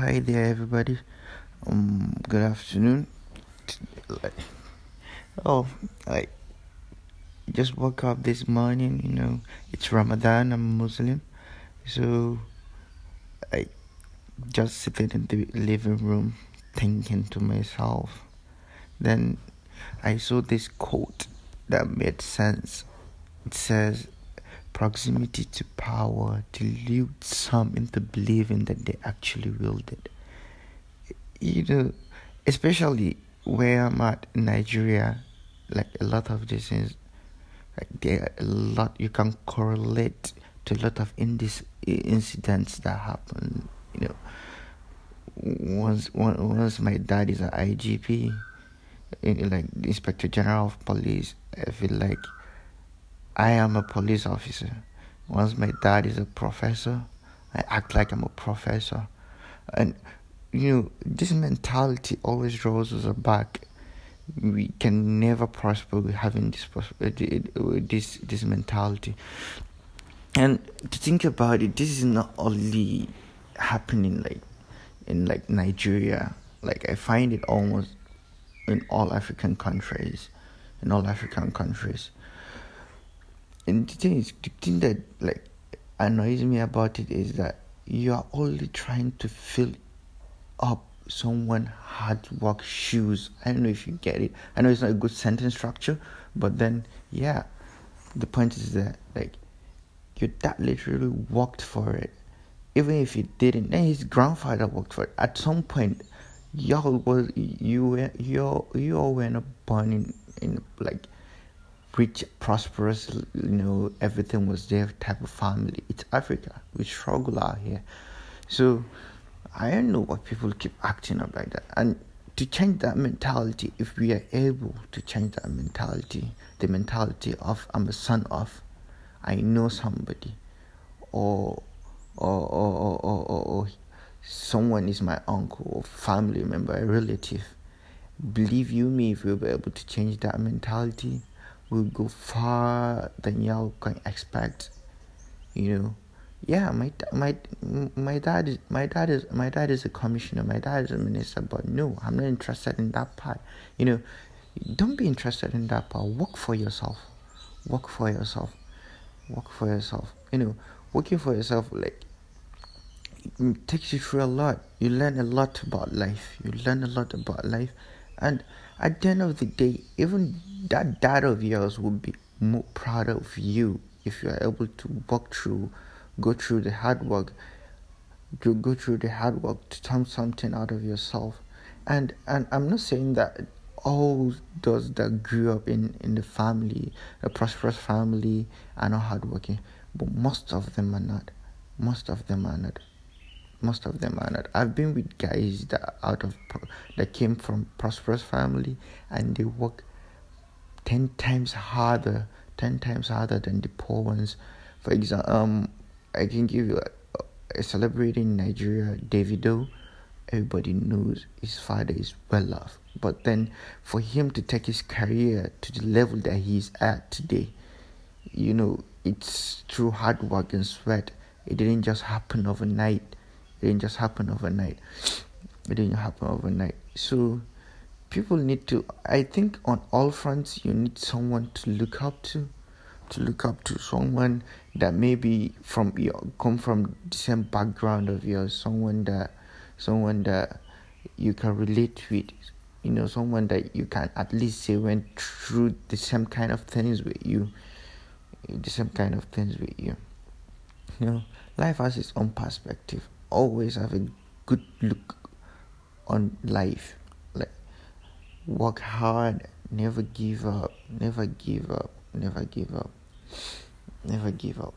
Hi there, everybody. Um, good afternoon. Oh, I just woke up this morning. You know, it's Ramadan. I'm Muslim, so I just sitting in the living room thinking to myself. Then I saw this quote that made sense. It says, proximity to power deludes some into believing that they actually wield it. You know, especially where I'm at in Nigeria, like a lot of these things, like there are a lot you can correlate to a lot of incidents that happen. You know, once once my dad is an IGP, like Inspector General of Police, I feel like I am a police officer. Once my dad is a professor, I act like I'm a professor. And, you know, this mentality always draws us back. We can never prosper with having this, uh, uh, this, this mentality. And to think about it, this is not only happening like in like Nigeria. Like I find it almost in all African countries, in all African countries and the thing is, the thing that like annoys me about it is that you are only trying to fill up someone hard work shoes. I don't know if you get it. I know it's not a good sentence structure, but then yeah, the point is that like your dad literally worked for it. Even if he didn't, then his grandfather worked for it. At some point, y'all was you were you you all were not born in, in like rich, prosperous, you know, everything was there type of family. It's Africa. We struggle out here. So I don't know why people keep acting up like that. And to change that mentality, if we are able to change that mentality, the mentality of I'm a son of, I know somebody, or or or or, or, or, someone is my uncle or family member, a relative. Believe you me, if we were able to change that mentality, will go far than y'all can expect. You know, yeah, my my my dad is my dad is my dad is a commissioner. My dad is a minister, but no, I'm not interested in that part. You know, don't be interested in that part. Work for yourself. Work for yourself. Work for yourself. You know, working for yourself like takes you through a lot. You learn a lot about life. You learn a lot about life, and at the end of the day, even that dad of yours will be more proud of you if you are able to walk through, go through the hard work, to go through the hard work to turn something out of yourself. And and I'm not saying that all those that grew up in, in the family, a prosperous family, are not hardworking, but most of them are not. Most of them are not most of them are not. I've been with guys that out of that came from prosperous family and they work ten times harder, ten times harder than the poor ones. For example, um, I can give you a, a celebrity in Nigeria, Davido. Everybody knows his father is well off, but then for him to take his career to the level that he's at today, you know, it's through hard work and sweat. It didn't just happen overnight it didn't just happen overnight. It didn't happen overnight. So people need to I think on all fronts you need someone to look up to. To look up to someone that maybe from you come from the same background of yours, someone that someone that you can relate with you know someone that you can at least say went through the same kind of things with you the same kind of things with you you know life has its own perspective always have a good look on life. Like work hard, never give up, never give up, never give up, never give up.